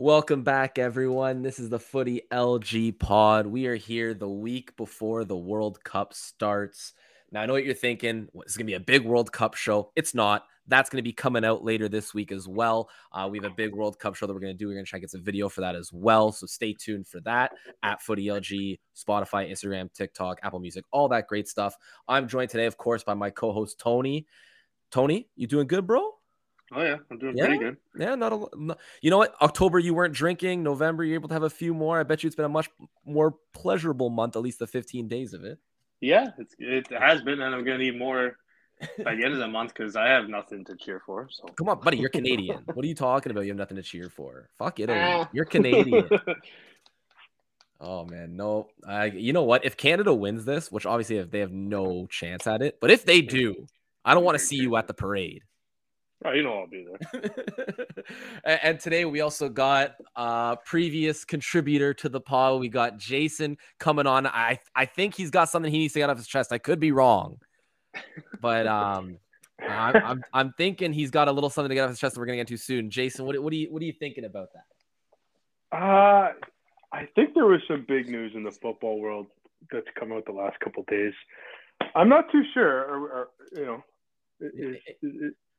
Welcome back, everyone. This is the Footy LG pod. We are here the week before the World Cup starts. Now, I know what you're thinking. It's going to be a big World Cup show. It's not. That's going to be coming out later this week as well. Uh, we have a big World Cup show that we're going to do. We're going to try to get some video for that as well. So stay tuned for that at Footy LG, Spotify, Instagram, TikTok, Apple Music, all that great stuff. I'm joined today, of course, by my co host, Toni. Toni, you doing good, bro? Oh yeah, I'm doing Yeah? pretty good. Yeah, not a. No, you know what? October you weren't drinking. November you're able to have a few more. I bet you it's been a much more pleasurable month, at least the 15 days of it. Yeah, it's it has been, and I'm gonna need more by the end of the month because I have nothing to cheer for. So Come on, buddy, you're Canadian. what are you talking about? You have nothing to cheer for. Fuck it. Ah. You're Canadian. Oh man, no. I you know what? If Canada wins this, which obviously if they have no chance at it, but if they do, I don't want to see you at the parade. Oh, you know I'll be there. and, and today we also got uh previous contributor to the pod. We got Jason coming on. I I think he's got something he needs to get off his chest. I could be wrong, but um, I'm, I'm I'm thinking he's got a little something to get off his chest that we're gonna get to soon. Jason, what what are you what are you thinking about that? Uh, I think there was some big news in the football world that's come out the last couple days. I'm not too sure. Or, or, you know,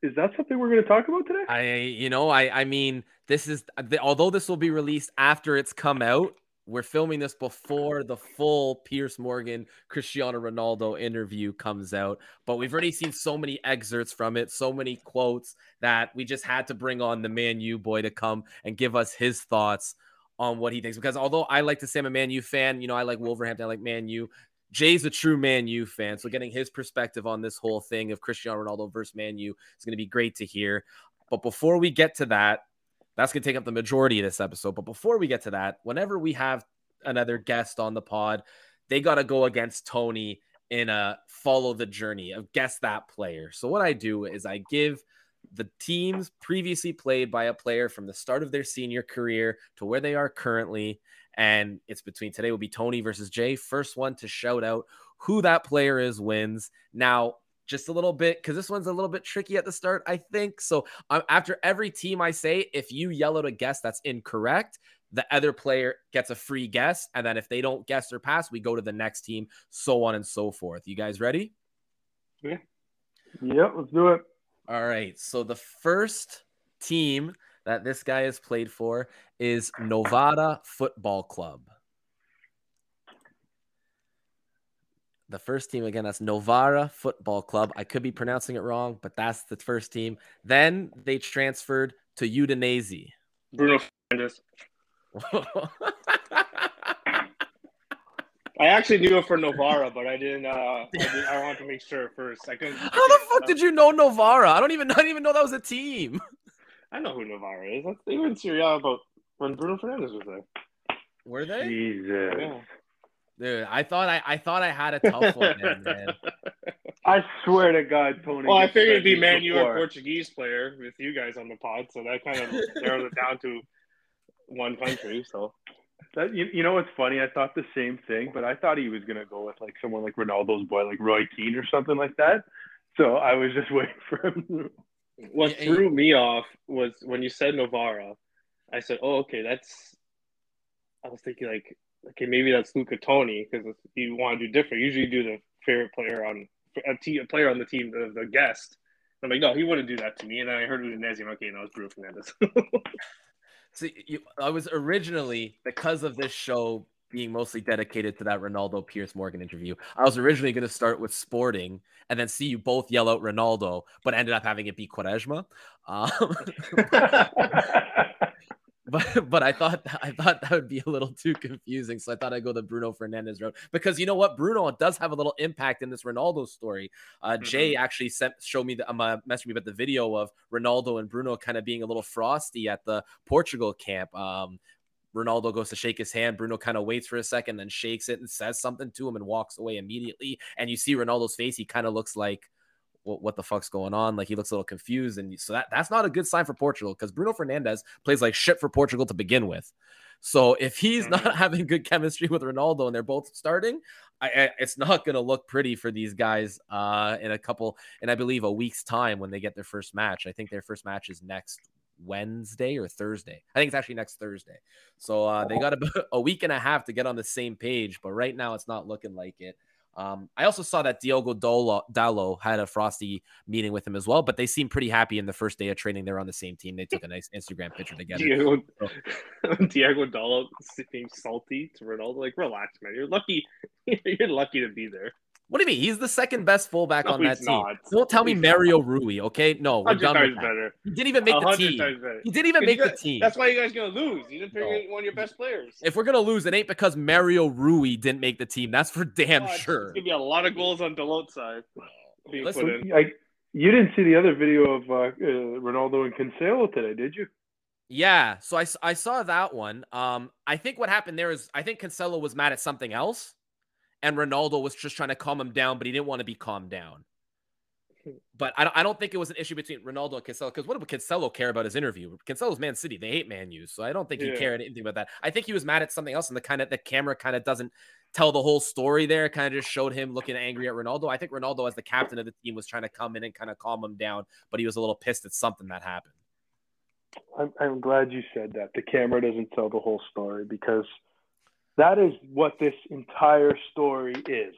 is that something we're going to talk about today? I you know I I mean this is the, although this will be released after it's come out. We're filming this before the full Piers Morgan Cristiano Ronaldo interview comes out, but we've already seen so many excerpts from it, so many quotes that we just had to bring on the Man U boy to come and give us his thoughts on what he thinks. Because although I like to say I'm a Man U fan, you know I like Wolverhampton, I like Man U. Jay's a true Man U fan, so getting his perspective on this whole thing of Cristiano Ronaldo versus Man U is going to be great to hear. But before we get to that, that's going to take up the majority of this episode. But before we get to that, whenever we have another guest on the pod, they got to go against Toni in a follow the journey of guess that player. So what I do is I give the teams previously played by a player from the start of their senior career to where they are currently. And it's between today will be Toni versus Jay. First one to shout out who that player is wins. Now, just a little bit because this one's a little bit tricky at the start, I think. So um, after every team I say, if you yell out a guess that's incorrect, the other player gets a free guess. And then if they don't guess or pass, we go to the next team, so on and so forth. You guys ready? Yep, let's do it. All right. So the first team that this guy has played for is Novara Football Club. The first team again, that's Novara Football Club. I could be pronouncing it wrong, but that's the first team. Then they transferred to Udinese. Bruno Fernandes. I actually knew it for Novara, but I didn't. Uh, I, did, I wanted to make sure first. I couldn't. How the fuck did you know Novara? I don't even I didn't even know that was a team. I know who Novara is. That's, they were in Serie A about when Bruno Fernandes was there. Were they? Jesus. Yeah. Dude, I thought I I thought I had a tough one, then, man. I swear to God, Toni. Well, I figured it'd be Man U or before. Portuguese player with you guys on the pod, so that kind of narrows it down to one country. So That, you, you know what's funny? I thought the same thing, but I thought he was going to go with like someone like Ronaldo's boy, like Roy Keane or something like that. So I was just waiting for him. What Yeah, threw me off was when you said Novara. I said, "Oh, okay, that's." I was thinking like, okay, maybe that's Luca Toni because you want to do different. Usually, you do the favorite player on a, team, a player on the team, the, the guest. I'm like, no, he wouldn't do that to me. And then I heard Udinese. I'm okay, no, it's Bruno Fernandes. See, you, I was originally because of this show being mostly dedicated to that Ronaldo Piers Morgan interview. I was originally going to start with Sporting and then see you both yell out Ronaldo, but ended up having it be Quaresma. Um, but but I thought I thought that would be a little too confusing, so I thought I'd go the Bruno Fernandes route because you know what, Bruno does have a little impact in this Ronaldo story. Uh, Jay actually sent showed me the um, uh, messaged me about the video of Ronaldo and Bruno kind of being a little frosty at the Portugal camp. Um, Ronaldo goes to shake his hand. Bruno kind of waits for a second, then shakes it and says something to him and walks away immediately. And you see Ronaldo's face; he kind of looks like what, what the fuck's going on? Like he looks a little confused, and so that that's not a good sign for Portugal because Bruno Fernandes plays like shit for Portugal to begin with. So if he's not having good chemistry with Ronaldo and they're both starting, I, I, it's not going to look pretty for these guys uh, in a couple, and I believe a week's time when they get their first match. I think their first match is next Wednesday or Thursday. I think it's actually next Thursday. So uh, they got about a week and a half to get on the same page, but right now it's not looking like it. Um, I also saw that Diogo Dolo, Dalot had a frosty meeting with him as well, but they seem pretty happy in the first day of training. They're on the same team. They took a nice Instagram picture together. Diego, Diego Dalot being salty to Ronaldo. Like, relax, man. You're lucky. You're lucky to be there. What do you mean? He's the second best fullback No, on that team. not. Don't tell me He's Mario Rui, okay? No, we're done with that. better. He didn't even make the team. He didn't even 'Cause make you the team. That's why you guys gonna lose. You didn't pick No. one of your best players. If we're gonna lose, it ain't because Mario Rui didn't make the team. That's for damn Watch, sure. There's gonna be a lot of goals on Dalot's side. Being Listen, put in. I, you didn't see the other video of uh, uh, Ronaldo and Cancelo today, did you? Yeah, so I, I saw that one. Um, I think what happened there is I think Cancelo was mad at something else, and Ronaldo was just trying to calm him down, but he didn't want to be calmed down. Hmm. But I don't, I don't think it was an issue between Ronaldo and Cancelo because what would Cancelo care about his interview? Cancelo's Man City, they hate Man U, so I don't think he cared anything about that. I think he was mad at something else, and the kind of the camera kind of doesn't tell the whole story there. Kind of just showed him looking angry at Ronaldo. I think Ronaldo, as the captain of the team, was trying to come in and kind of calm him down, but he was a little pissed at something that happened. I'm, I'm glad you said that. The camera doesn't tell the whole story because that is what this entire story is.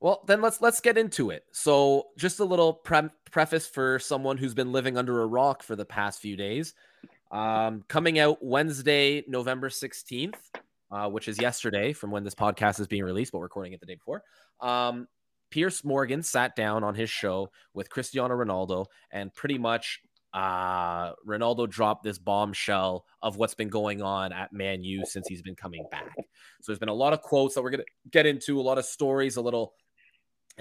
Well, then let's let's get into it. So, just a little pre- preface for someone who's been living under a rock for the past few days. Um, coming out Wednesday, November sixteenth, uh, which is yesterday from when this podcast is being released, but recording it the day before. Um, Piers Morgan sat down on his show with Cristiano Ronaldo, and pretty much uh, Ronaldo dropped this bombshell of what's been going on at Man U since he's been coming back. So there's been a lot of quotes that we're gonna get into, a lot of stories, a little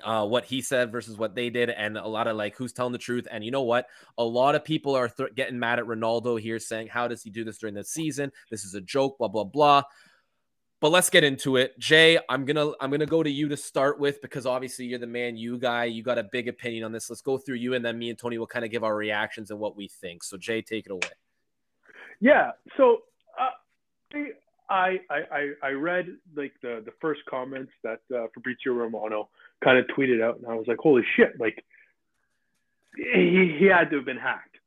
uh, what he said versus what they did, and a lot of like who's telling the truth. And you know what? A lot of people are th- getting mad at Ronaldo here, saying, "How does he do this during the season? This is a joke." Blah blah blah. But let's get into it. Jay, I'm gonna I'm gonna go to you to start with because obviously you're the man, you guy. You got a big opinion on this. Let's go through you, and then me and Tony will kind of give our reactions and what we think. So Jay, take it away. Yeah. So uh, I, I I read like the the first comments that uh, Fabrizio Romano kind of tweeted out, and I was like, holy shit! Like he he had to have been hacked.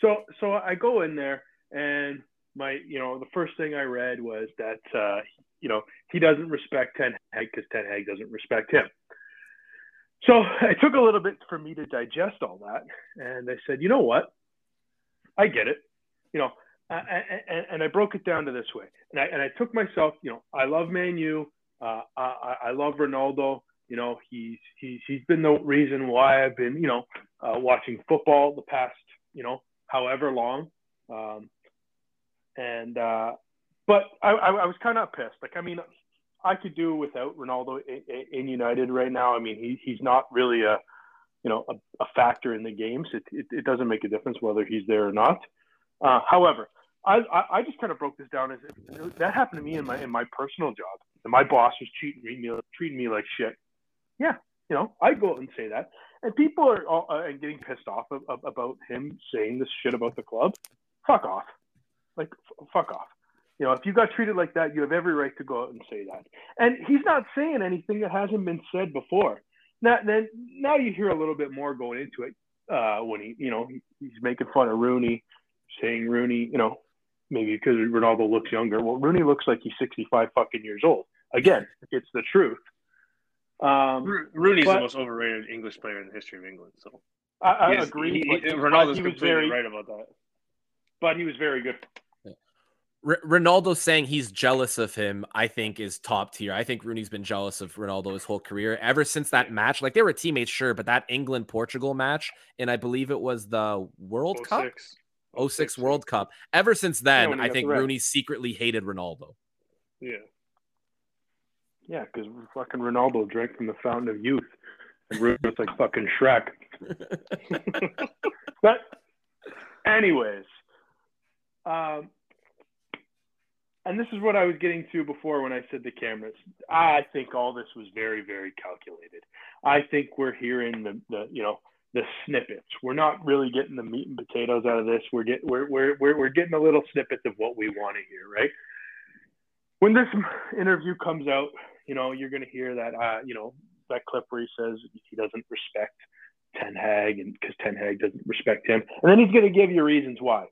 So so I go in there and my you know the first thing I read was that uh, you know he doesn't respect Ten Hag because Ten Hag doesn't respect him. So it took a little bit for me to digest all that, and I said, you know what, I get it. You know, and, and I broke it down to this way. And I, and I took myself, you know, I love Man U. Uh, I, I love Ronaldo. You know, he's, he's, he's been the reason why I've been, you know, uh, watching football the past, you know, however long. Um, and, uh, but I, I, I was kind of pissed. Like, I mean, I could do without Ronaldo in, in United right now. I mean, he, he's not really a, you know, a, a factor in the games. It, it, it doesn't make a difference whether he's there or not. Uh, however, I, I, just kind of broke this down as that happened to me in my in my personal job. And my boss was treating me treating me like shit. Yeah, you know, I go out and say that, and people are all, uh, getting pissed off of, of, about him saying this shit about the club. Fuck off, like f- fuck off. You know, if you got treated like that, you have every right to go out and say that. And he's not saying anything that hasn't been said before. Now, then now you hear a little bit more going into it uh, when he, you know, he's making fun of Rooney saying Rooney, you know, maybe because Ronaldo looks younger. Well, Rooney looks like he's 65 fucking years old. Again, it's the truth. Um, Ro- Rooney's but- the most overrated English player in the history of England. So I, I He is- agree. he- he- Ronaldo's he was completely very, right about that. but he was very good. R- Ronaldo saying he's jealous of him, I think, is top tier. I think Rooney's been jealous of Ronaldo his whole career ever since that match. Like they were teammates, sure, but that England Portugal match, and I believe it was the World Cup, 06. 06 World Cup. Ever since then, he I think. Rooney secretly hated Ronaldo. Yeah. Yeah, because fucking Ronaldo drank from the fountain of youth, and Rooney was like fucking Shrek. but, anyways, um, and this is what I was getting to before when I said the cameras. I think all this was very, very calculated. I think we're hearing the, the you know, the snippets. We're not really getting the meat and potatoes out of this. We're get we're we're we're, we're getting a little snippets of what we want to hear, right? When this interview comes out, you know, you're going to hear that, uh, you know, that clip where he says he doesn't respect Ten Hag and because Ten Hag doesn't respect him, and then he's going to give you reasons why.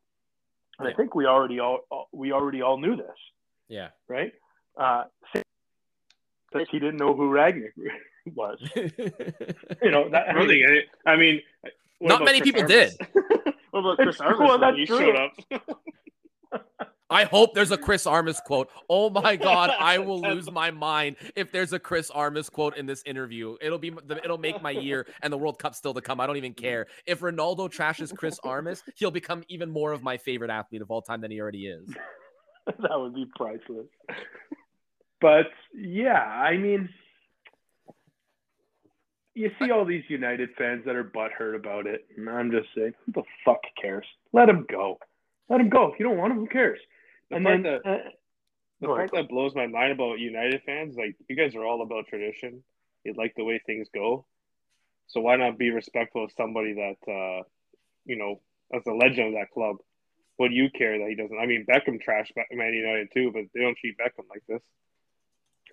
And I think we already all we already all knew this. Yeah. Right. Uh, that he didn't know who Rangnick was. you know, that, I, mean, I mean, not many Chris people Armas? did. what about Chris Armas well, when that's he true. showed up? I hope there's a Chris Armas quote. Oh my god, I will lose my mind if there's a Chris Armas quote in this interview. It'll be it'll make my year and the World Cup still to come. I don't even care. If Ronaldo trashes Chris Armas, he'll become even more of my favorite athlete of all time than he already is. that would be priceless. But yeah, I mean, you see all these United fans that are butthurt about it, and I'm just saying, who the fuck cares? Let him go. Let him go. If you don't want him, who cares? The and part then that- uh, The part ahead. that blows my mind about United fans, like you guys are all about tradition. You like the way things go. So why not be respectful of somebody that uh you know, as a legend of that club? What do you care that he doesn't? I mean, Beckham trashed Man United too, but they don't treat Beckham like this.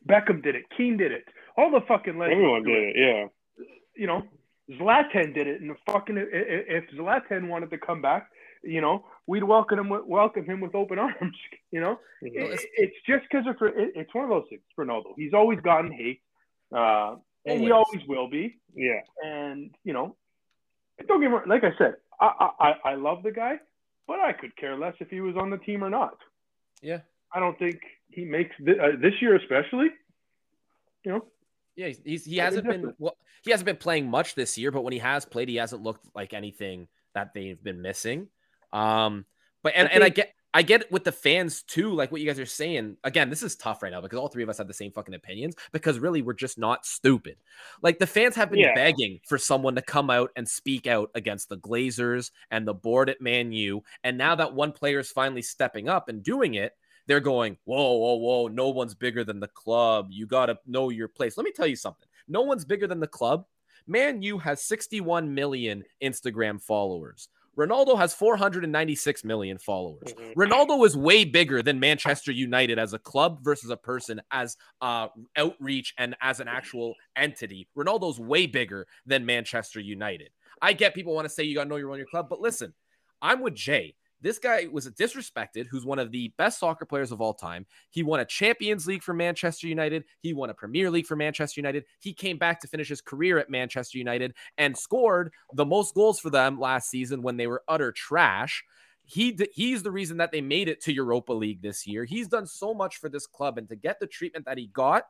Beckham did it. Keane did it. All the fucking legends. Everyone did it, yeah. you know, Zlatan did it, and the fucking if Zlatan wanted to come back, you know, we'd welcome him with, welcome him with open arms. You know, Mhm. It- it's- just because of it, it's one of those things. Ronaldo, he's always gotten hate, uh, and he Always. always will be. Yeah. And you know, don't get me wrong. Like I said, I, I I love the guy, but I could care less if he was on the team or not. Yeah. I don't think he makes th- uh, this year especially. You know, Yeah, he's, he's he hasn't been well, he hasn't been playing much this year, but when he has played, he hasn't looked like anything that they've been missing. Um, but and, I and I get I get it with the fans too, like what you guys are saying. Again, this is tough right now because all three of us have the same fucking opinions because really we're just not stupid. Like the fans have been Yeah. begging for someone to come out and speak out against the Glazers and the board at Man U. And now that one player is finally stepping up and doing it, they're going, whoa, whoa, whoa, no one's bigger than the club. You got to know your place. Let me tell you something. No one's bigger than the club. Man U has 61 million Instagram followers. Ronaldo has 496 million followers. Mhm. Ronaldo is way bigger than Manchester United as a club versus a person as uh, outreach and as an actual entity. Ronaldo's way bigger than Manchester United. I get people want to say you got to know your own your club, but listen, I'm with Jay. This guy was disrespected, who's one of the best soccer players of all time. He won a Champions League for Manchester United. He won a Premier League for Manchester United. He came back to finish his career at Manchester United and scored the most goals for them last season when they were utter trash. He he's the reason that they made it to Europa League this year. He's done so much for this club, and to get the treatment that he got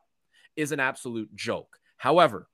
is an absolute joke. However,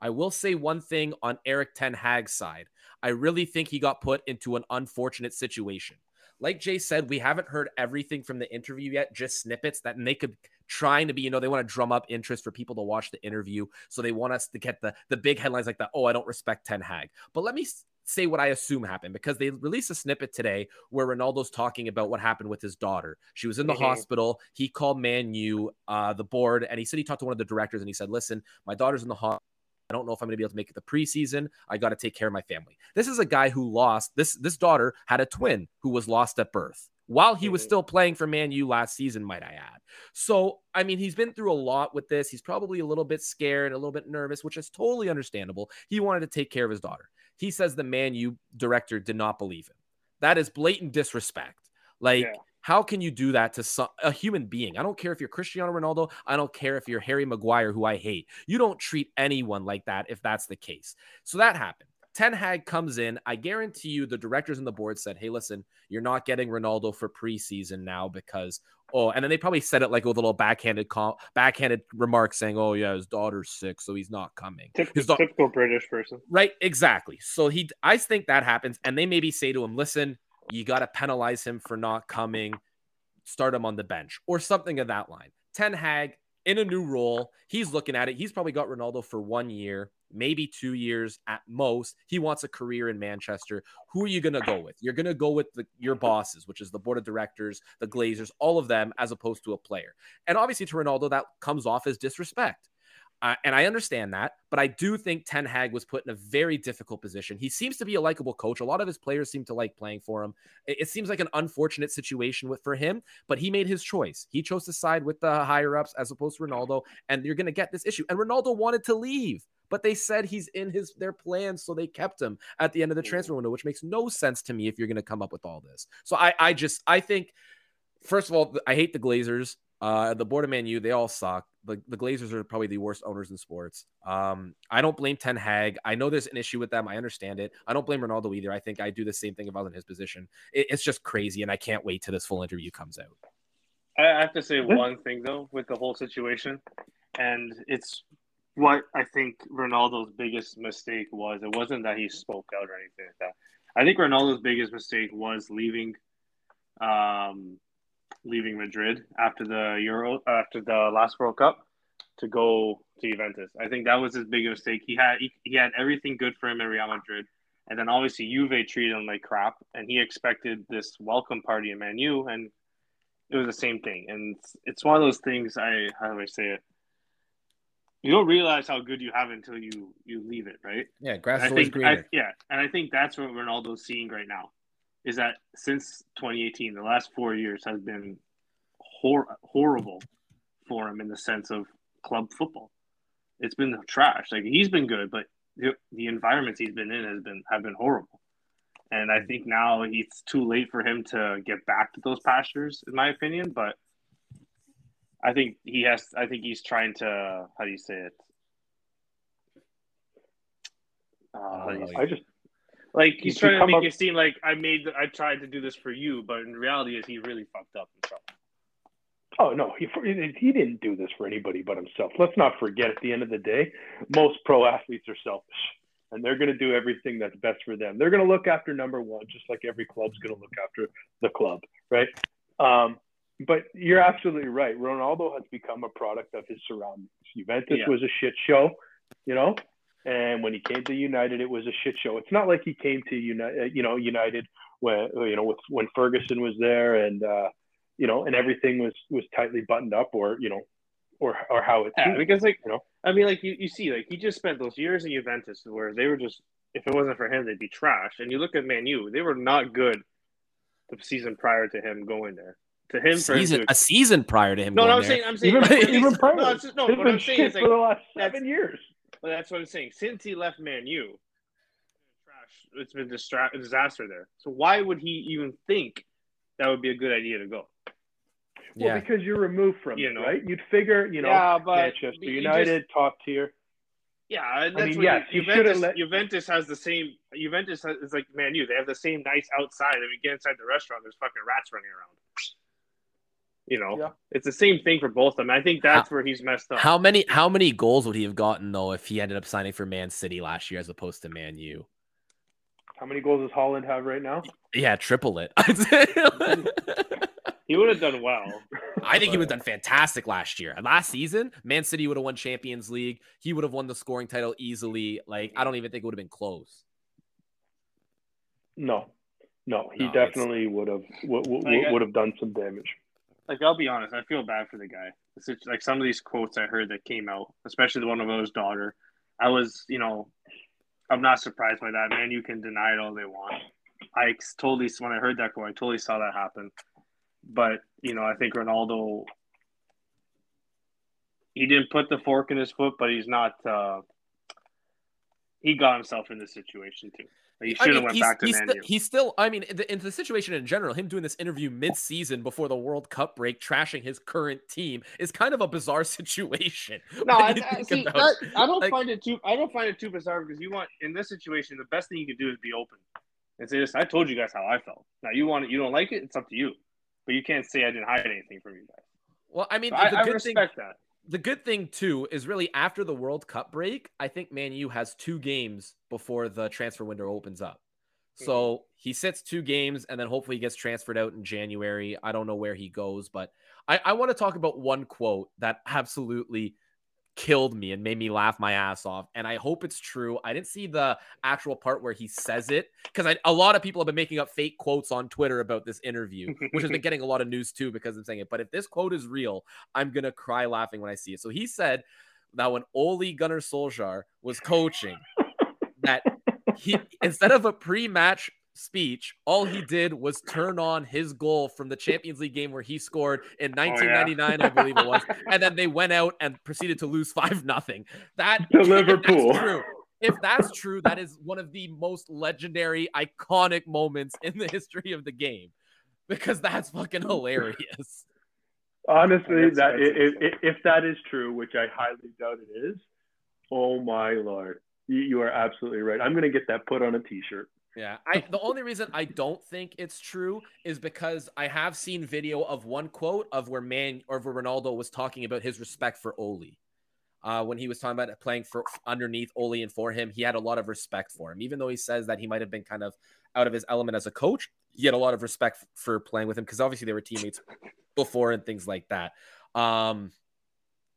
I will say one thing on Eric Ten Hag's side. I really think he got put into an unfortunate situation. Like Jay said, we haven't heard everything from the interview yet, just snippets that they could trying to be, you know, they want to drum up interest for people to watch the interview. So they want us to get the the big headlines like that. Oh, I don't respect Ten Hag. But let me say what I assume happened because they released a snippet today where Ronaldo's talking about what happened with his daughter. She was in the Mhm. hospital. He called Man U, uh, the board, and he said he talked to one of the directors and he said, Listen, my daughter's in the hospital. I don't know if I'm going to be able to make it the preseason. I got to take care of my family. This is a guy who lost this. This daughter had a twin who was lost at birth while he was Mhm. still playing for Man U last season, might I add. So, I mean, he's been through a lot with this. He's probably a little bit scared, a little bit nervous, which is totally understandable. He wanted to take care of his daughter. He says the Man U director did not believe him. That is blatant disrespect. Like, Yeah. How can you do that to some, a human being? I don't care if you're Cristiano Ronaldo. I don't care if you're Harry Maguire, who I hate. You don't treat anyone like that if that's the case. So that happened. Ten Hag comes in. I guarantee you, the directors and the board said, "Hey, listen, you're not getting Ronaldo for preseason now because oh." And then they probably said it like with a little backhanded com- backhanded remark saying, "Oh yeah, his daughter's sick, so he's not coming." Typ- His da- typical British person. Right, exactly. So he, I think that happens, and they maybe say to him, "Listen, you got to penalize him for not coming, start him on the bench, or something of that line." Ten Hag in a new role, he's looking at it. He's probably got Ronaldo for one year, maybe two years at most. He wants a career in Manchester. Who are you going to go with? You're going to go with the, your bosses, which is the board of directors, the Glazers, all of them, as opposed to a player. And obviously, to Ronaldo, that comes off as disrespect. Uh, and I understand that, but I do think Ten Hag was put in a very difficult position. He seems to be a likable coach. A lot of his players seem to like playing for him. It, it seems like an unfortunate situation with for him, but he made his choice. He chose to side with the higher ups as opposed to Ronaldo, and you're going to get this issue. And Ronaldo wanted to leave, but they said he's in his their plans, so they kept him at the end of the transfer window, which makes no sense to me if you're going to come up with all this. So I, I just, I think, first of all, I hate the Glazers. Uh, the board of Man U, they all suck. The, the Glazers are probably the worst owners in sports. Um, I don't blame Ten Hag. I know there's an issue with them. I understand it. I don't blame Ronaldo either. I think I do the same thing if I was in his position. It, it's just crazy, and I can't wait till this full interview comes out. I have to say one thing though with the whole situation, and it's what I think Ronaldo's biggest mistake was. It wasn't that he spoke out or anything like that. I think Ronaldo's biggest mistake was leaving, um, leaving Madrid after the Euro, after the last World Cup, to go to Juventus. I think that was his biggest mistake. He had he, he had everything good for him in Real Madrid, and then obviously Juve treated him like crap, and he expected this welcome party in Man U, and it was the same thing. And it's, it's one of those things. I how do I say it? You don't realize how good you have until you you leave it, right? Yeah, grass is always greener. I, yeah, and I think that's what Ronaldo's seeing right now, is that since 2018, the last four years has been hor- horrible for him in the sense of club football. It's been trash. Like he's been good, but the, the environments he's been in has been have been horrible. And I think now it's too late for him to get back to those pastures, in my opinion. But I think he has. I think he's trying to. How do you say it? Uh, how do you say I just like he's He's trying to make a- it seem like I made I tried to do this for you, but in reality, is he really fucked up himself? Oh no, he he didn't do this for anybody but himself. Let's not forget. At the end of the day, most pro athletes are selfish, and they're going to do everything that's best for them. They're going to look after number one, just like every club's going to look after the club, right? Um, but you're absolutely right. Ronaldo has become a product of his surroundings. Juventus Yeah. was a shit show, you know, and when he came to United, it was a shit show. It's not like he came to United, you know, United when you know with, when Ferguson was there and. uh you know, and everything was was tightly buttoned up, or you know, or or how it Yeah, because like you know? I mean, like you, you see, like he just spent those years in Juventus where they were just if it wasn't for him, they'd be trash. And you look at Man U, they were not good the season prior to him going there. To him, for him season, to, a season prior to him. no, no, I'm there. saying, I'm saying, Even, even prior, no, just, no, what I'm saying is like for the last seven years. But that's what I'm saying. Since he left Man U, trash. It's been distra- a disaster there. So why would he even think that would be a good idea to go? Well, yeah. because you're removed from You it, know. right? You'd figure, you know, yeah, but Manchester you United, top tier. Yeah, and I mean, what yes, you Juventus, let- Juventus has the same. Juventus has, is like Man U. They have the same nice outside. I mean, get inside the restaurant, there's fucking rats running around. You know, Yeah. it's the same thing for both of them. I think that's where he's messed up. How many how many goals would he have gotten though if he ended up signing for Man City last year as opposed to Man U? How many goals does Haaland have right now? Yeah, triple it. he would have done well. I think he would have done fantastic last year. And last season, Man City would have won Champions League. He would have won the scoring title easily. Like I don't even think it would have been close. No, no, he No, definitely would have would, would, would have done some damage. Like I'll be honest, I feel bad for the guy. Just, like some of these quotes I heard that came out, especially the one about his daughter. I was, you know, I'm not surprised by that. Man, you can deny it all they want. I totally when I heard that quote, I totally saw that happen. But you know, I think Ronaldo, he didn't put the fork in his foot, but he's not. uh He got himself in this situation too. He I should have mean, went he's, back to he's, Man sti- U. he's still. I mean, the, in the situation in general, him doing this interview mid-season before the World Cup break, trashing his current team, is kind of a bizarre situation. No, I, I, see, about that. I don't Like- find it too. I don't find it too bizarre because you want in this situation the best thing you can do is be open and say, "Listen, I told you guys how I felt. Now you want it, you don't like it. It's up to you, but you can't say I didn't hide anything from you guys. Well, I mean, So I, the I good thing, respect that. The good thing too is really after the World Cup break, I think Man U has two games before the transfer window opens up. So Mm-hmm. he sits two games and then hopefully he gets transferred out in January. I don't know where he goes, but I, I want to talk about one quote that absolutely killed me and made me laugh my ass off. And I hope it's true. I didn't see the actual part where he says it because a lot of people have been making up fake quotes on Twitter about this interview, which has been getting a lot of news too because I'm saying it. But if this quote is real, I'm gonna cry laughing when I see it. So he said that when Ole Gunnar Solskjaer was coaching, that he instead of a pre-match speech, all he did was turn on his goal from the Champions League game where he scored in 1999, I believe it was, and then they went out and proceeded to lose five nothing. That To Liverpool. That's true. If that's true, that is one of the most legendary, iconic moments in the history of the game because that's fucking hilarious. Honestly, that if, if, if that is true, which I highly doubt it is, oh my lord, you, you are absolutely right. I'm gonna get that put on a T-shirt. Yeah, I the only reason I don't think it's true is because I have seen video of one quote of where man or where Ronaldo was talking about his respect for Ole. Uh, when he was talking about playing for underneath Ole and for him, he had a lot of respect for him. Even though he says that he might have been kind of out of his element as a coach, he had a lot of respect for playing with him because obviously they were teammates before and things like that. Um,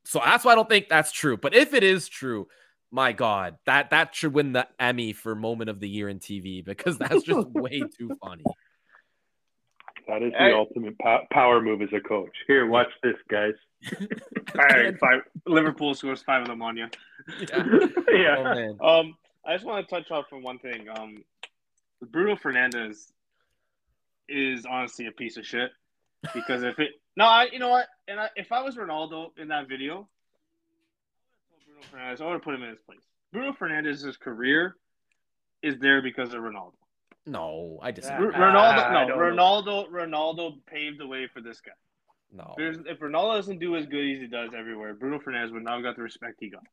so that's why I don't think that's true. But if it is true, my God, that that should win the Emmy for moment of the year in TV because that's just way too funny. That is the Hey. ultimate pow- power move as a coach. Here, watch this, guys. All right, five. Liverpool scores five of them on you. Yeah. yeah. Oh, man. Um, I just want to touch off on one thing. Um, Bruno Fernandes is honestly a piece of shit because if it no, I you know what, and I, if I was Ronaldo in that video, Bruno Fernandes, I would have put him in his place. Bruno Fernandes's career is there because of Ronaldo. No, I disagree. R- Ah, Ronaldo, no, don't Ronaldo, Ronaldo paved the way for this guy. No. There's, if Ronaldo doesn't do as good as he does everywhere, Bruno Fernandes would not have got the respect he got.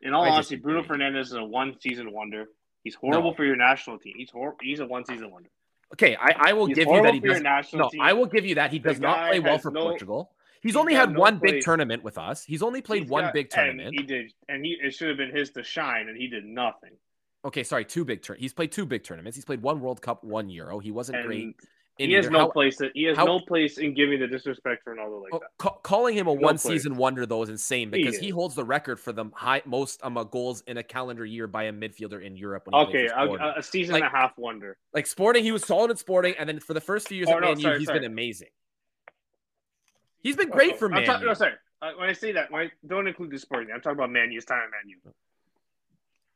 In all I honesty, disagree. Bruno Fernandes is a one season wonder. He's horrible No. for your national team. He's hor- He's a one season wonder. Okay, I, I will He's give you that he does. No, team. I will give you that he does not play well for no- Portugal. He's he's only had no one big tournament with us. He's only played He's one got- big tournament. he did, and he it should have been his to shine, and he did nothing. Okay, sorry, two big turn. He's played two big tournaments. He's played one World Cup, one Euro. He wasn't And great. In he has either. no How- place. That, he has how- no place in giving the disrespect to Ronaldo like Oh, that. ca- calling him a No one place. season wonder though is insane because he, is. holds the record for the high most um, uh, goals in a calendar year by a midfielder in Europe. When he Okay, for a season Like- and a half wonder. like Sporting, he was solid at Sporting, and then for the first few years Oh, at no, Man U, he's sorry. been amazing. He's been great for I'm Man talking- U. no, sorry. Uh, when I say that, when I, don't include the sporting. I'm talking about Man U's time at Man U.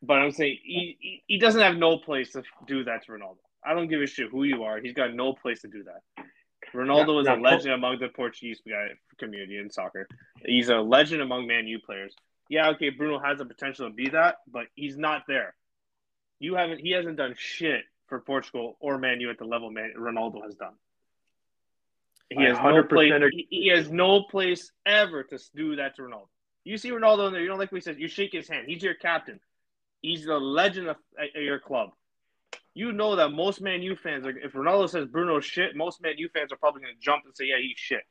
But I'm saying he, he, he doesn't have no place to do that to Ronaldo. I don't give a shit who you are. He's got no place to do that. Ronaldo Yeah, is yeah, a legend among the Portuguese guy community in soccer. He's a legend among Man U players. Yeah, okay, Bruno has the potential to be that, but he's not there. You haven't. He hasn't done shit for Portugal or Man U at the level Man Ronaldo has done. He has no 100% place. agree. He, he has no place ever to do that to Ronaldo. You see Ronaldo in there. You don't like what he says. You shake his hand. He's your captain. He's the legend of uh, at, at your club. You know that most Man U fans are. If Ronaldo says Bruno's shit, most Man U fans are probably going to jump and say, "Yeah, he's shit."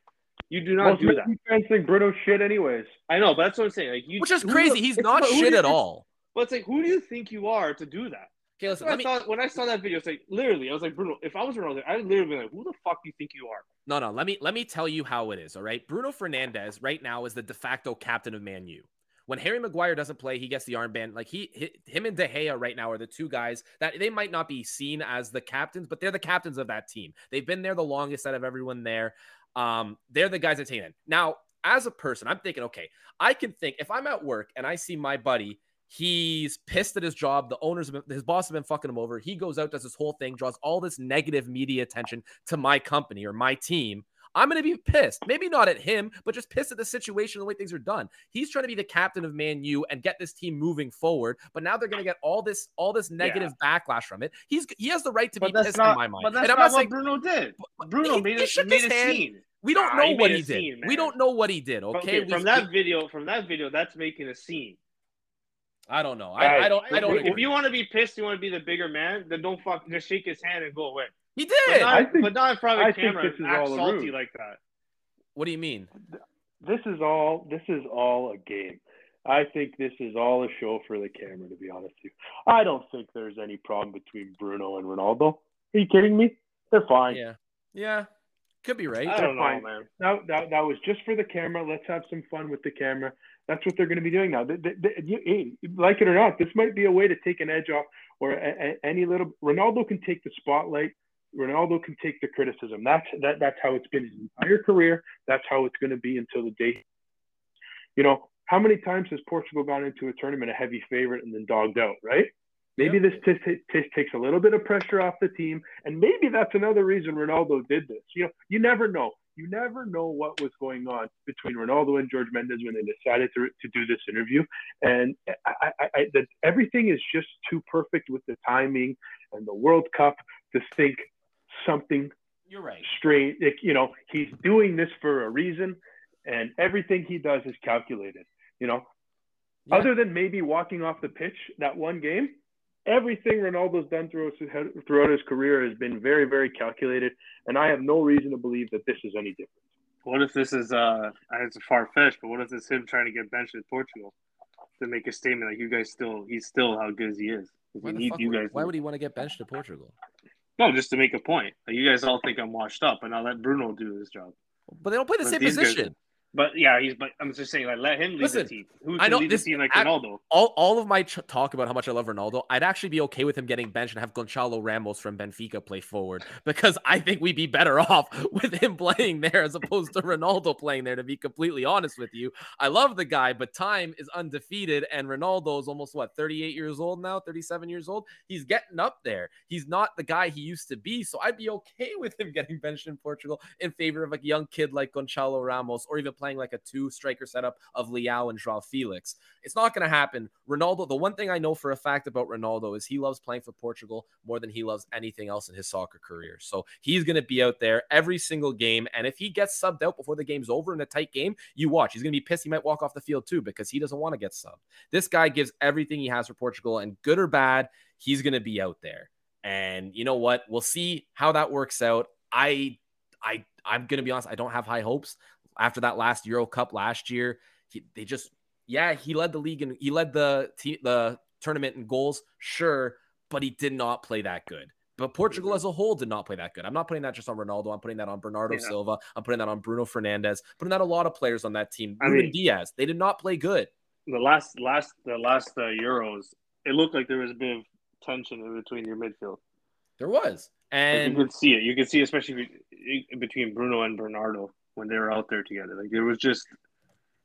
You do not Most do Man that. U fans think Bruno's shit, anyways. I know, but that's what I'm saying. Like you, Which is who do crazy. He's not shit do at all. But it's like, who do you think you are to do that? Okay, listen. When I, saw, when I saw that video, it's like literally, I was like, Bruno, if I was Ronaldo, I'd literally be like, who the fuck do you think you are? No, no. Let me let me tell you how it is. All right. Bruno Fernandes right now is the de facto captain of Man U. When Harry Maguire doesn't play, he gets the armband. Like he, hi- him and De Gea right now are the two guys that they might not be seen as the captains, but they're the captains of that team. They've been there the longest out of everyone there. Um, they're the guys that take it. Now, as a person, I'm thinking, okay, I can think if I'm at work and I see my buddy, he's pissed at his job. The owners, have been, his boss have been fucking him over. He goes out, does this whole thing, draws all this negative media attention to my company or my team. I'm going to be pissed. Maybe not at him, but just pissed at the situation, the way things are done. He's trying to be the captain of Man U and get this team moving forward, but now they're going to get all this all this negative backlash from it. He's he has the right to be But that's pissed not. in my mind. But that's and I'm not, not what saying Bruno did. Bruno he- made he a, made a hand. scene. we don't Nah, know he what he did. scene, we don't know what he did. Okay, Okay, We- from that video, from that video, that's making a scene. I don't know. I, I don't. I don't. If agree. you want to be pissed, you want to be the bigger man, then don't fuck. Just shake his hand and go away. He But did. not, I think- but not in front of the think camera. this is act all salty ruse. like that. What do you mean? This is all. This is all a game. I think this is all a show for the camera. To be honest with you, I don't think there's any problem between Bruno and Ronaldo. Are you kidding me? They're fine. Yeah. Yeah. Could be right. I They're don't know, fine. man. That, that, that was just for the camera. Let's have some fun with the camera. That's what they're going to be doing now. They, they, they- you- like it or not, this might be a way to take an edge off. Or a, a, any little Ronaldo can take the spotlight. Ronaldo can take the criticism. That's that. That's how it's been his entire career. That's how it's going to be until the day. You know, how many times has Portugal gone into a tournament a heavy favorite and then dogged out? Right? Maybe this t- t- t- takes a little bit of pressure off the team, and maybe that's another reason Ronaldo did this. You know, you never know. You never know what was going on between Ronaldo and Jorge Mendes when they decided to, to do this interview, and I, I, I, that everything is just too perfect with the timing and the World Cup to think something You're right. strange. Like, you know, he's doing this for a reason, and everything he does is calculated. You know, Yeah. other than maybe walking off the pitch that one game, everything Ronaldo's done throughout his, throughout his career has been very, very calculated, and I have no reason to believe that this is any different. What if this is uh it's a far fetched, but what if it's him trying to get benched in Portugal to make a statement like you guys still he's still how good as he is. Why, We the need fuck you would, guys. why would he want to get benched to Portugal? No, just to make a point. Like, you guys all think I'm washed up, and I'll let Bruno do his job. But they don't play the But same these guys- position. But yeah, he's. But I'm just saying, like, let him lead Listen, the team. Who I can know lead this- the team like I- Ronaldo? all, all of my ch- talk about how much I love Ronaldo, I'd actually be okay with him getting benched and have Gonçalo Ramos from Benfica play forward because I think we'd be better off with him playing there as opposed to Ronaldo playing there. To be completely honest with you, I love the guy, but time is undefeated, and Ronaldo is almost what 38 years old now, 37 years old. He's getting up there. He's not the guy he used to be, so I'd be okay with him getting benched in Portugal in favor of a young kid like Gonçalo Ramos, or even playing like a two striker setup of Leao and Joao Felix. It's not going to happen. Ronaldo, the one thing I know for a fact about Ronaldo is he loves playing for Portugal more than he loves anything else in his soccer career. So he's going to be out there every single game. And if he gets subbed out before the game's over in a tight game, you watch. He's going to be pissed. He might walk off the field too because he doesn't want to get subbed. This guy gives everything he has for Portugal, and good or bad, he's going to be out there. And you know what? We'll see how that works out. I, I, I'm going to be honest. I don't have high hopes after that last Euro Cup last year. He, they just yeah, he led the league and he led the the tournament in goals, sure, but he did not play that good. But Portugal as a whole did not play that good. I'm not putting that just on Ronaldo. I'm putting that on Bernardo Yeah. Silva. I'm putting that on Bruno Fernandes. Putting that a lot of players on that team. I Ruben mean- Dias. They did not play good. The last, last, the last uh, Euros, it looked like there was a bit of tension in between your midfield. There was. Like, And you could see it. You could see, especially between Bruno and Bernardo when they were out there together. Like it was just,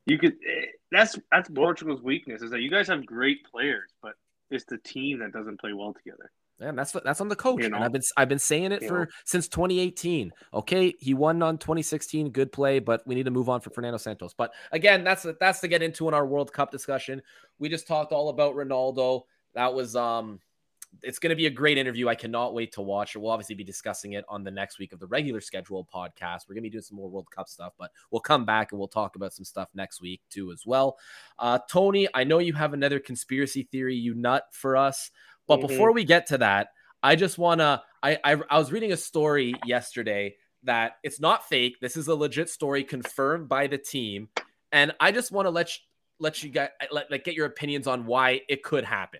you could. eh, That's that's Portugal's weakness is that you guys have great players, but it's the team that doesn't play well together. Man, that's that's on the coach, You and? I've been I've been saying it You for know? since 2018. Okay, he won on 2016, good play, but we need to move on for Fernando Santos. But again, that's that's to get into in our World Cup discussion. We just talked all about Ronaldo. That was um, it's going to be a great interview. I cannot wait to watch it. We'll obviously be discussing it on the next week of the regular schedule podcast. We're going to be doing some more World Cup stuff, but we'll come back and we'll talk about some stuff next week too as well. Uh, Toni, I know you have another conspiracy theory you nut for us. But Mhm. before we get to that, I just want to. I, I I was reading a story yesterday that it's not fake. This is a legit story confirmed by the team, and I just want to let you, let you get let, like get your opinions on why it could happen.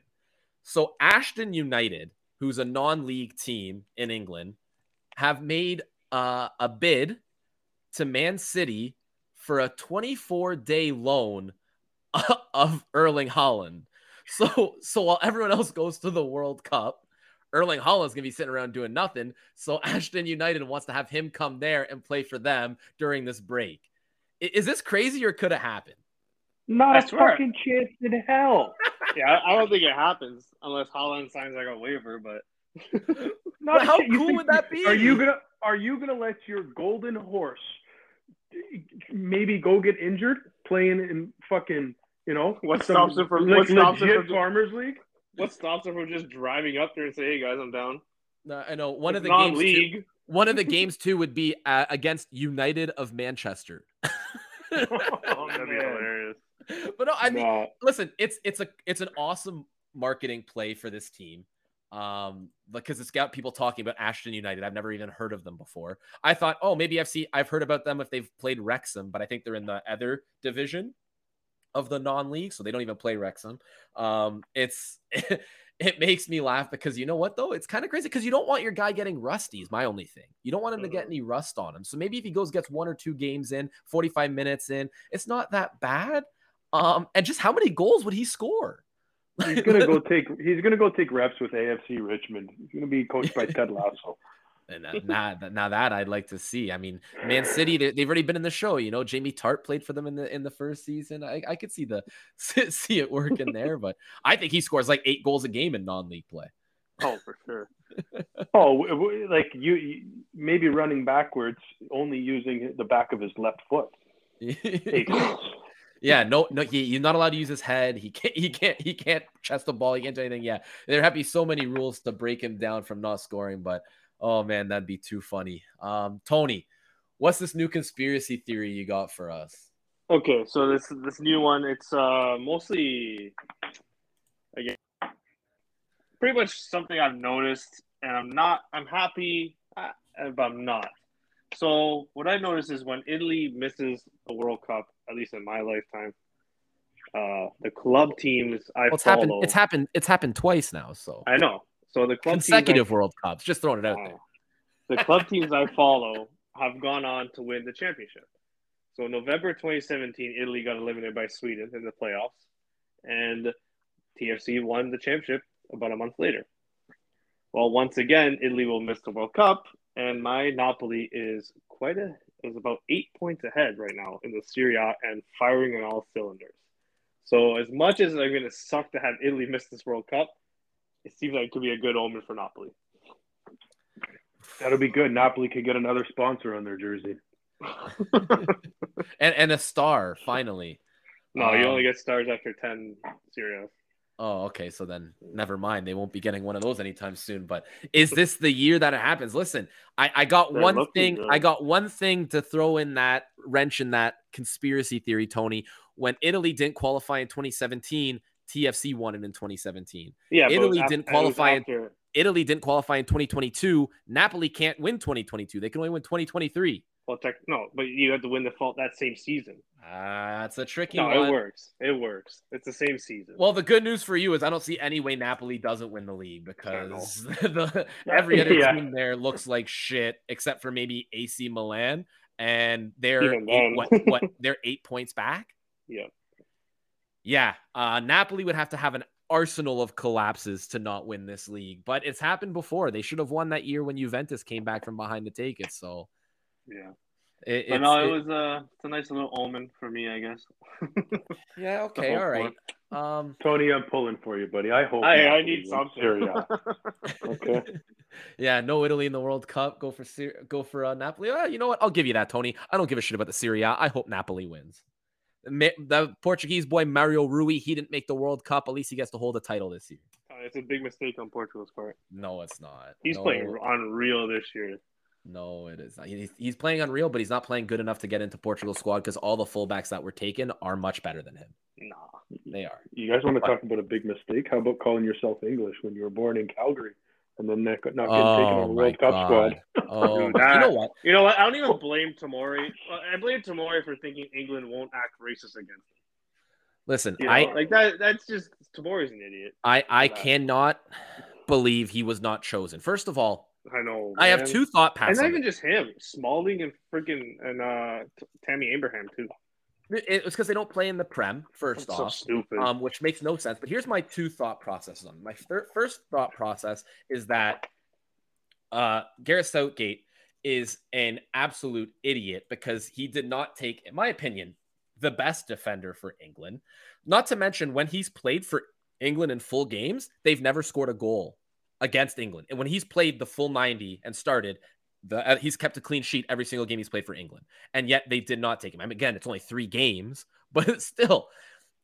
So Ashton United, who's a non-league team in England, have made uh, a bid to Man City for a 24-day loan of Erling Haaland. So so while everyone else goes to the World Cup, Erling Haaland's gonna be sitting around doing nothing. So Ashton United wants to have him come there and play for them during this break. Is this crazy or could it happen? Not I a swear. fucking chance in hell. Yeah, I, I don't think it happens unless Haaland signs like a waiver. But Not a how chance. Cool think- would that be? Are you gonna Are you gonna let your golden horse maybe go get injured playing in fucking you know What stops him from- like, what stops him legit from- farmers league? what stops him from just driving up there and say, "Hey guys, I'm down." No, I know one of It's the games. Too, non-league. one of the games too would be uh, against United of Manchester. Oh, That'd be hilarious. but no, I mean, No. listen, it's it's a it's an awesome marketing play for this team. Um, because it's got people talking about Ashton United. I've never even heard of them before. I thought, oh, maybe I've seen I've heard about them if they've played Wrexham, but I think they're in the other division of the non-league, so they don't even play Wrexham. Um, it's it makes me laugh because you know what though? It's kind of crazy because you don't want your guy getting rusty, is my only thing. You don't want him to get Mhm. any rust on him. So maybe if he goes, gets one or two games in, 45 minutes in, it's not that bad. Um, and just how many goals would he score? He's gonna go take. He's gonna go take reps with AFC Richmond. He's gonna be coached by Ted Lasso. And now, now that I'd like to see. I mean, Man City, they, have already been in the show. You know, Jamie Tartt played for them in the in the first season. I, I could see the see it working there, but I think he scores like eight goals a game in non-league play. Oh, for sure. oh, like you maybe running backwards, only using the back of his left foot. yeah, no, no, he, he's not allowed to use his head. He can't, he can't, he can't chest the ball. He can't do anything. Yeah, there have to be so many rules to break him down from not scoring. But oh man, that'd be too funny. Um, Toni, what's this new conspiracy theory you got for us? Okay, so this this new one, it's uh mostly again pretty much something I've noticed, and I'm not. I'm happy, uh, but I'm not. So what I noticed is when Italy misses the World Cup, at least in my lifetime, uh, the club teams I well, it's follow. Happened, it's happened. It's happened twice now. So I know. So the club consecutive World Cups. Just throwing it out uh, there. The club teams I follow have gone on to win the championship. So November 2017, Italy got eliminated by Sweden in the playoffs, and TFC won the championship about a month later. Well, once again, Italy will miss the World Cup, and my Napoli is quite a is about eight points ahead right now in the Serie A and firing on all cylinders. So as much as I'm gonna suck to have Italy miss this World Cup, it seems like it could be a good omen for Napoli. That'll be good. Napoli could get another sponsor on their jersey. and and a star finally. No, um, you only get stars after ten Serie Oh, okay. So then never mind. They won't be getting one of those anytime soon. But is this the year that it happens? Listen, I, I got They're one thing. I got one thing to throw in that wrench in that conspiracy theory, Toni. When Italy didn't qualify in 2017, TFC won it in 2017. Yeah, Italy didn't qualify in Italy didn't qualify in 2022. Napoli can't win 2022. They can only win 2023. Well, tech, no, but you have to win the fault that same season. Ah, uh, that's a tricky no, one. it works. It works. It's the same season. Well, the good news for you is I don't see any way Napoli doesn't win the league because the, every other yeah. team there looks like shit except for maybe AC Milan, and they're eight, what, what they're eight points back. Yeah, yeah. Uh, Napoli would have to have an arsenal of collapses to not win this league, but it's happened before. They should have won that year when Juventus came back from behind to take it. So yeah. It, but no, it, it was a it's a nice little omen for me, I guess. yeah. Okay. All right. Um, Toni, I'm pulling for you, buddy. I hope. I, I need something. okay. Yeah. No Italy in the World Cup. Go for Serie A. go for uh, Napoli. Uh, you know what? I'll give you that, Toni. I don't give a shit about the Serie A. I hope Napoli wins. The Portuguese boy Mario Rui, he didn't make the World Cup. At least he gets to hold the title this year. It's a big mistake on Portugal's part. No, it's not. He's no. playing unreal this year. No, it is not. He's playing unreal, but he's not playing good enough to get into Portugal squad because all the fullbacks that were taken are much better than him. Nah, they are. You guys want to talk about a big mistake? How about calling yourself English when you were born in Calgary and then not getting oh, taken on the World Cup squad? Oh, Dude, you know what? You know what? I don't even blame Tomori. I blame Tomori for thinking England won't act racist against him. Listen, you know, I like that. That's just Tomori's an idiot. I I cannot believe he was not chosen. First of all, I know. Man. I have two thought passes. And not even just him, Smalling and freaking and uh Tammy Abraham too. It's because they don't play in the Prem. First That's off, so stupid. Um, which makes no sense. But here's my two thought processes on my thir- first thought process is that uh, Gareth Southgate is an absolute idiot because he did not take, in my opinion, the best defender for England. Not to mention when he's played for England in full games, they've never scored a goal against England. And when he's played the full 90 and started, the, uh, he's kept a clean sheet every single game he's played for England. And yet they did not take him. I mean, again, it's only three games, but still.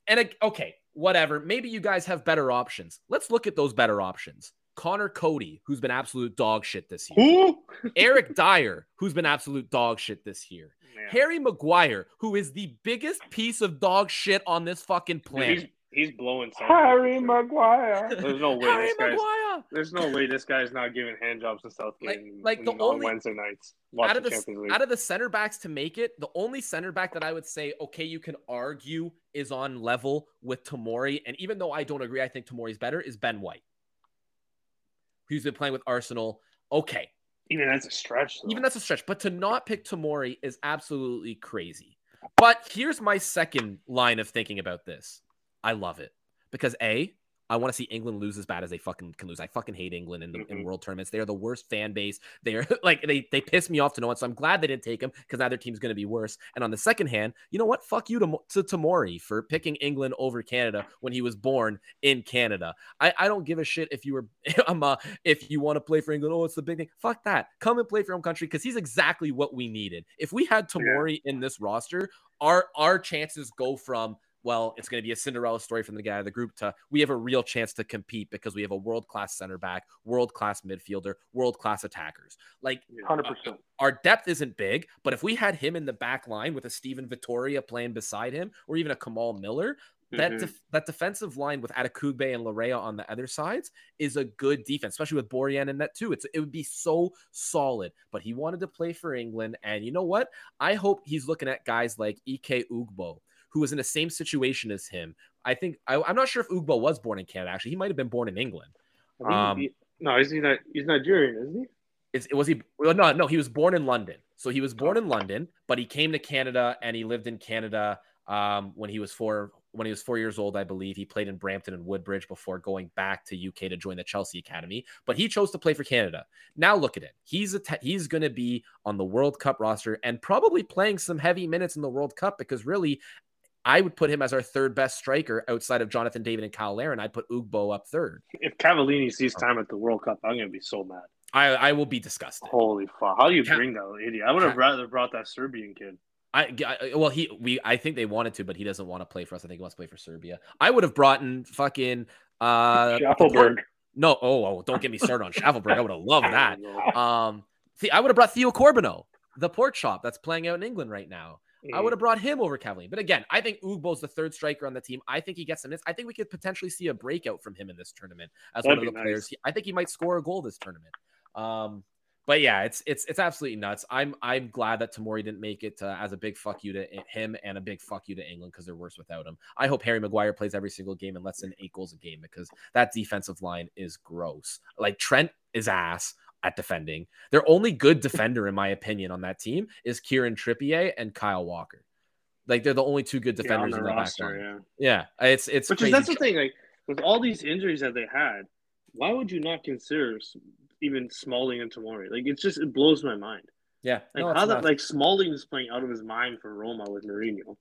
And okay, whatever. Maybe you guys have better options. Let's look at those better options. Conor Coady, who's been absolute dog shit this year. Eric Dier, who's been absolute dog shit this year. Man. Harry Maguire, who is the biggest piece of dog shit on this fucking planet. Dude, He's blowing Harry Maguire. There's no way Harry this guy's, Maguire. There's no way this guy's not giving hand jobs to Southgate like, like the on only, Wednesday nights. Out of, the, out of the center backs to make it, the only center back that I would say, okay, you can argue is on level with Tomori, And even though I don't agree, I think Tomori's better, is Ben White. Who's been playing with Arsenal. Okay. Even that's a stretch. Though. Even that's a stretch. But to not pick Tomori is absolutely crazy. But here's my second line of thinking about this. I love it because A, I want to see England lose as bad as they fucking can lose. I fucking hate England in the Mhm. in world tournaments. They are the worst fan base. They're like they they piss me off to no one. So I'm glad they didn't take him because now their team's going to be worse. And on the second hand, you know what? Fuck you to, to Tomori for picking England over Canada when he was born in Canada. I, I don't give a shit if you were um, uh, if you want to play for England. Oh, it's the big thing. Fuck that. Come and play for your own country because he's exactly what we needed. If we had Tomori in this roster, our our chances go from well, it's going to be a Cinderella story from the guy of the group to we have a real chance to compete because we have a world class center back, world class midfielder, world class attackers. Like Hundred percent. our depth isn't big, but if we had him in the back line with a Steven Vitória playing beside him, or even a Kamal Miller, that Mhm. def- that defensive line with Adekugbe and Laryea on the other sides is a good defense, especially with Borjan in that too. It's it would be so solid. But he wanted to play for England, and you know what? I hope he's looking at guys like Ike Ugbo, who was in the same situation as him. I think I, I'm not sure if Ugbo was born in Canada. Actually, he might have been born in England. Um, he- no, is he not? He's Nigerian, isn't he? Is was he? Well, no, no. He was born in London. So he was born in London, but he came to Canada and he lived in Canada um, when he was four. When he was four years old, I believe he played in Brampton and Woodbridge before going back to UK to join the Chelsea Academy. But he chose to play for Canada. Now look at it. He's a te- he's going to be on the World Cup roster and probably playing some heavy minutes in the World Cup because really, I would put him as our third best striker outside of Jonathan David and Cyle Larin. I'd put Ugbo up third. If Cavallini sees time at the World Cup, I'm gonna be so mad. I I will be disgusted. Holy fuck! How do you Ca- bring that idiot? I would have Ca- rather brought that Serbian kid. I, I well he we I think they wanted to, but he doesn't want to play for us. I think he wants to play for Serbia. I would have brought in fucking uh Shaffelburg. no oh, oh don't get me started on Shaffelburg. I would have loved that. Um see, I would have brought Theo Corbeanu, the pork shop that's playing out in England right now. I would have brought him over Cavallini. But again, I think Ugbo's the third striker on the team. I think he gets some minutes. I think we could potentially see a breakout from him in this tournament as That'd one of the players. nice. He- I think he might score a goal this tournament. Um, but yeah, it's it's it's absolutely nuts. I'm I'm glad that Tomori didn't make it uh, as a big fuck you to him and a big fuck you to England because they're worse without him. I hope Harry Maguire plays every single game and lets in eight goals a game because that defensive line is gross. Like Trent is ass at defending. Their only good defender, in my opinion, on that team is Kieran Trippier and Kyle Walker. Like they're the only two good Yeah, defenders the in the back roster, line. yeah. Yeah, it's it's Which is that's the thing. Like with all these injuries that they had, why would you not consider even Smalling and Tomori? Like it's just it blows my mind. yeah, Like no, how that like Smalling is playing out of his mind for Roma with Mourinho.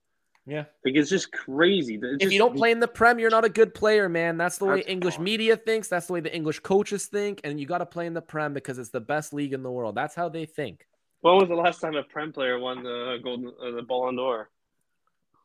Yeah. Like it's just crazy. It's if just- you don't play in the Prem, you're not a good player, man. That's the way That's English fine. media thinks. That's the way the English coaches think, and you got to play in the Prem because it's the best league in the world. That's how they think. when was the last time a Prem player won the golden uh, the Ballon d'Or?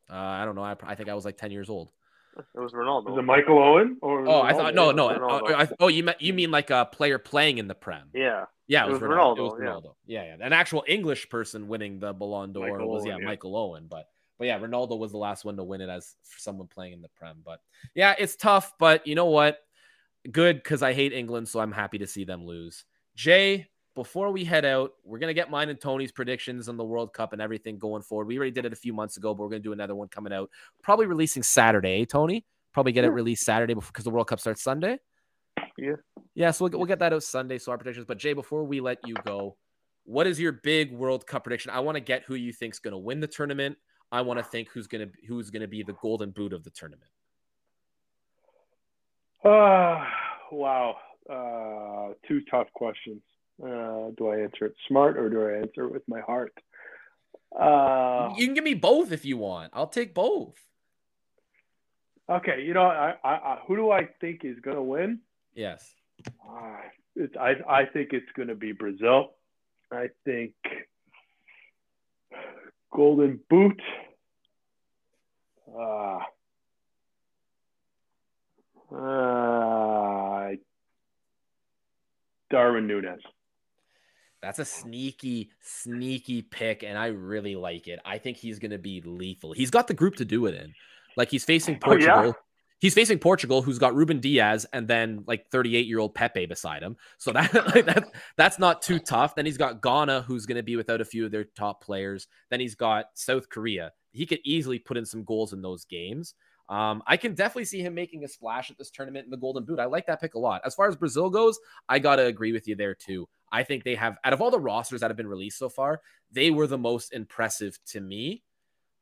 Uh, I don't know. I, I think I was like ten years old. It was Ronaldo. Is it Michael Owen or? Oh, I thought no, no. Ronaldo. uh, I, oh, you meant you mean like a player playing in the Prem? Yeah. Yeah, it It was, was Ronaldo. It Ronaldo, was yeah. Ronaldo. Yeah, yeah. An actual English person winning the Ballon d'Or Michael was Owen, yeah, yeah. Michael Owen. But but yeah, Ronaldo was the last one to win it as someone playing in the Prem. But yeah, it's tough. But you know what? Good because I hate England, so I'm happy to see them lose. Jay, before we head out, we're gonna get mine and Toni's predictions on the World Cup and everything going forward. We already did it a few months ago, but we're gonna do another one coming out, probably releasing Saturday. eh, Toni, probably get it released Saturday because the World Cup starts Sunday. Yeah. Yeah, so we'll, we'll get that out Sunday. So our predictions. But Jay, before we let you go, what is your big World Cup prediction? I want to get who you think's going to win the tournament. I want to think who's going to who's to be the golden boot of the tournament. Ah, wow. Uh, two tough questions. Uh, do I answer it smart or do I answer it with my heart? Uh, you can give me both if you want. I'll take both. okay, you know, I, I, I, who do I think is going to win? Yes. Uh, it's, I, I think it's going to be Brazil. I think Golden Boot. Uh, uh, Darwin Núñez. That's a sneaky, sneaky pick, and I really like it. I think he's going to be lethal. He's got the group to do it in. Like he's facing Oh, yeah? He's facing Portugal, who's got Ruben Dias and then like 38 year old Pepe beside him. So that like, that that's not too tough. Then he's got Ghana, who's going to be without a few of their top players. Then he's got South Korea. He could easily put in some goals in those games. Um, I can definitely see him making a splash at this tournament in the Golden Boot. I like that pick a lot. As far as Brazil goes, I gotta agree with you there too. I think they have, out of all the rosters that have been released so far, they were the most impressive to me.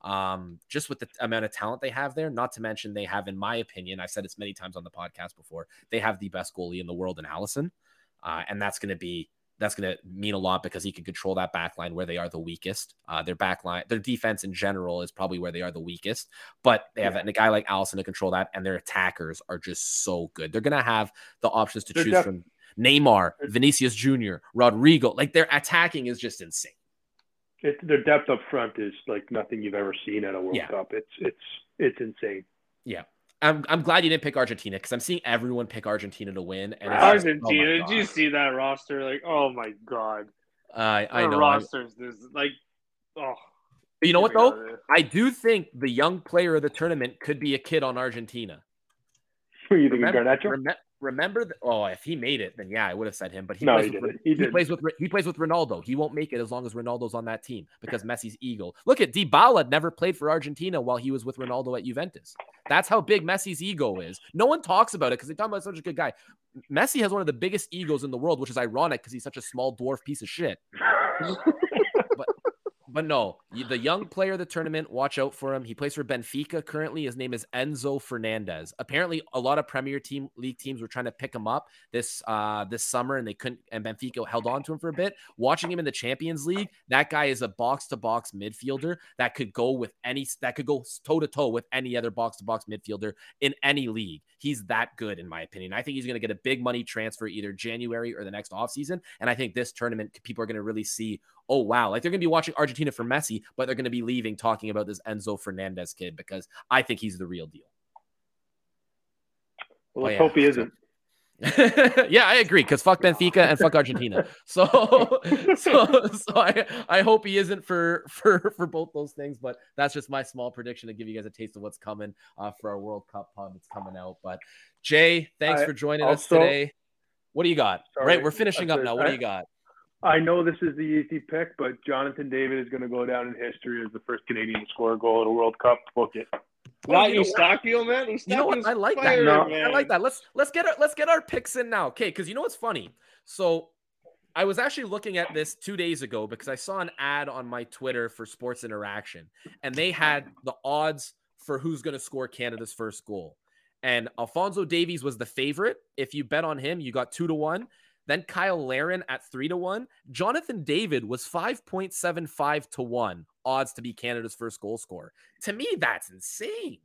Um, just with the amount of talent they have there, not to mention they have, in my opinion, I've said this many times on the podcast before, they have the best goalie in the world in Alisson. Uh, and that's going to be that's going to mean a lot because he can control that back line where they are the weakest. Uh, their back line, their defense in general is probably where they are the weakest, but they have yeah. a guy like Alisson to control that, and their attackers are just so good. They're going to have the options to They're choose def- from Neymar, Vinicius Jr., Rodrygo. Like their attacking is just insane. It, their depth up front is like nothing you've ever seen at a World yeah. Cup. It's it's it's insane. Yeah. I'm, I'm glad you didn't pick Argentina because I'm seeing everyone pick Argentina to win. And Argentina, just, oh did you see that roster? Like, oh my god, uh, I know rosters. This like, oh. You know what though? I do think the young player of the tournament could be a kid on Argentina. Who you think remember, Garnacho? remember the, oh if he made it then yeah i would have said him but he, no, plays, he, with, he, he plays with he plays with ronaldo. He won't make it as long as ronaldo's on that team because messi's ego. Look at Dybala never played for argentina while he was with ronaldo at juventus. That's how big messi's ego is. No one talks about it because they talk about such a good guy. Messi has one of the biggest egos in the world which is ironic because he's such a small dwarf piece of shit but no, the young player of the tournament, watch out for him. He plays for Benfica currently. His name is Enzo Fernandez. Apparently, a lot of Premier Team league teams were trying to pick him up this uh this summer, and they couldn't. And Benfica held on to him for a bit. Watching him in the Champions League, that guy is a box to box midfielder that could go with any that could go toe to toe with any other box to box midfielder in any league. He's that good, in my opinion. I think he's going to get a big money transfer either January or the next offseason. And I think this tournament, people are going to really see oh wow, like they're going to be watching Argentina for Messi, but they're going to be leaving talking about this Enzo Fernandez kid because I think he's the real deal. Well, let's yeah. hope he isn't. yeah, I agree. Because fuck Benfica and fuck Argentina. So, so, so I, I hope he isn't for for for both those things. But that's just my small prediction to give you guys a taste of what's coming uh, for our World Cup pub. It's coming out. But Jay, thanks I, for joining also, us today. What do you got? Sorry, right, we're finishing up now. What do you got? I know this is the easy pick, but Jonathan David is going to go down in history as the first Canadian to score a goal at a World Cup. Book it. Not Eustáquio, man. Eustáquio's you know what? I like fire, that. No. I like that. Let's let's get our let's get our picks in now. Okay, because you know what's funny. So I was actually looking at this two days ago because I saw an ad on my Twitter for Sports Interaction, and they had the odds for who's going to score Canada's first goal. And Alfonso Davies was the favorite. If you bet on him, you got two to one. Then Cyle Larin at three to one. Jonathan David was 5.75 to one odds to be Canada's first goal scorer. To me, that's insane.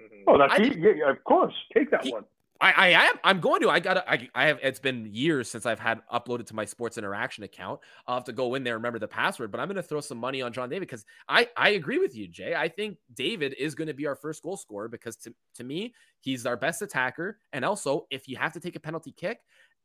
Mm-hmm. Oh, that's I, yeah, of course. Take that he, one. I, I am. I'm going to. I got. I, I have. It's been years since I've had uploaded to my Sports Interaction account. I'll have to go in there and remember the password. But I'm going to throw some money on John David because I I agree with you, Jay. I think David is going to be our first goal scorer because to to me he's our best attacker. And also, if you have to take a penalty kick,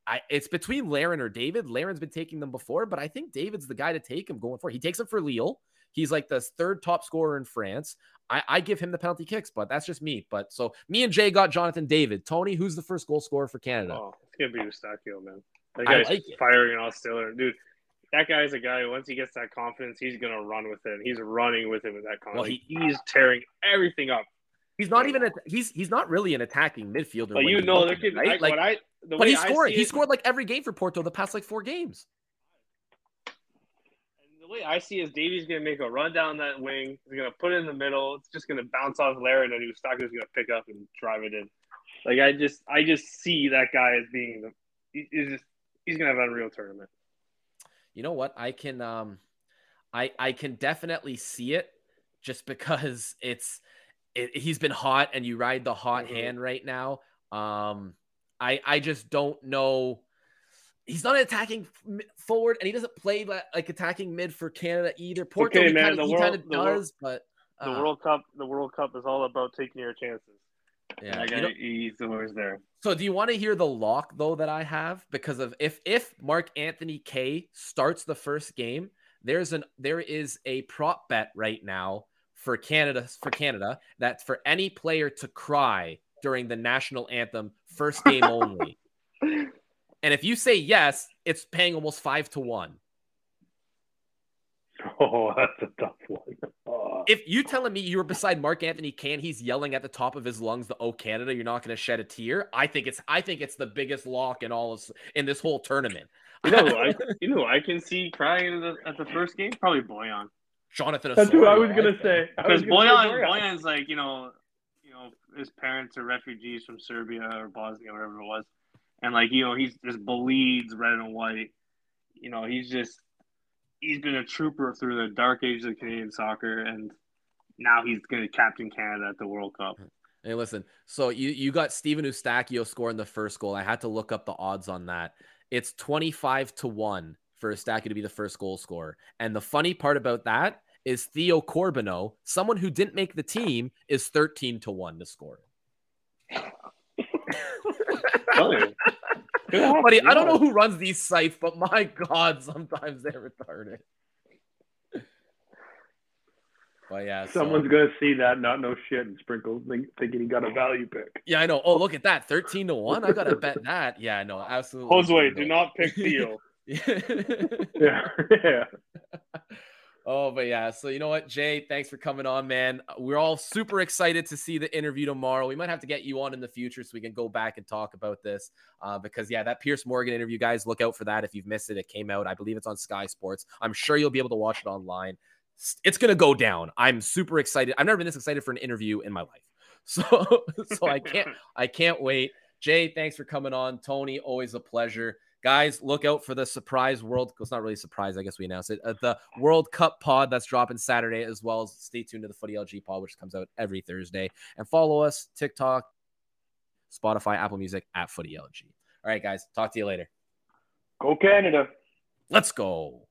I, it's between Larin or David. Larin's been taking them before, but I think David's the guy to take him going forward. He takes him for Lille. He's like the third top scorer in France. I, I, give him the penalty kicks, but that's just me. But so me and Jay got Jonathan David. Toni, who's the first goal scorer for Canada? Oh, it's gonna be Eustáquio, man. That guy's like firing all cylinder, dude. That guy's a guy. Once he gets that confidence, he's gonna run with it. He's running with it with that confidence. Well, he, he's tearing everything up. He's not even a, he's he's not really an attacking midfielder. You know, there could, right? I, like, I, but he's scoring. He scored like every game for Porto the past like four games. And the way I see is Davies going to make a run down that wing. He's going to put it in the middle. It's just going to bounce off Larry, and then Eustáquio's going to pick up and drive it in. Like I just, I just see that guy as being the. He's just, he's going to have an unreal tournament. You know what? I can, um, I, I can definitely see it, just because it's, it, he's been hot, and you ride the hot mm-hmm. hand right now. Um, I I just don't know. He's not attacking forward, and he doesn't play like attacking mid for Canada either. Porto okay, man, kinda, he kind of does, world, but uh, the World Cup, the World Cup is all about taking your chances. Yeah, I got he's always there. So, do you want to hear the lock though that I have? Because of if if Mark Anthony Kaye starts the first game, there's an there is a prop bet right now for Canada for Canada that for any player to cry during the national anthem, first game only. and if you say yes, it's paying almost five to one. Oh, that's a tough one. Oh. If you telling me you were beside Mark Anthony Kaye, he's yelling at the top of his lungs, "The Oh Canada," you're not going to shed a tear. I think it's I think it's the biggest lock in all of, in this whole tournament. You know, I you know I can see crying at the, at the first game. Probably Borjan. Jonathan. That's who I was gonna say. Because was gonna say Boyan, Boyan. Boyan's like you know, you know, his parents are refugees from Serbia or Bosnia, whatever it was, and like you know, he's just bleeds red and white. You know, he's just he's been a trooper through the dark ages of Canadian soccer, and now he's going to captain Canada at the World Cup. Hey, listen. So you you got Steven Eustáquio scoring the first goal. I had to look up the odds on that. It's twenty five to one for Eustáquio to be the first goal scorer. And the funny part about that is Theo Corbeanu. someone who didn't make the team, is thirteen to one to score. Really? Good Buddy, I don't know who runs these sites, but my God, sometimes they're retarded. But yeah, so- Someone's gonna see that, not know shit, and sprinkle think, thinking he got a value pick. yeah, I know. Oh, look at that, thirteen to one. I gotta bet that. Yeah, no, absolutely. Josue, do not pick Theo. Yeah, yeah. Oh, but yeah. So you know what, Jay? Thanks for coming on, man. We're all super excited to see the interview tomorrow. We might have to get you on in the future so we can go back and talk about this. Uh, because yeah, that Piers Morgan interview, guys, look out for that. If you've missed it, it came out. I believe it's on Sky Sports. I'm sure you'll be able to watch it online. It's gonna go down. I'm super excited. I've never been this excited for an interview in my life. So, so I can't. I can't wait. Jay, thanks for coming on. Toni, always a pleasure. Guys, look out for the surprise world. It's not really a surprise. I guess we announced it. Uh, the World Cup pod that's dropping Saturday, as well as stay tuned to the Footy LG pod, which comes out every Thursday. And follow us TikTok, Spotify, Apple Music at Footy LG. All right, guys. Talk to you later. Go Canada. Let's go.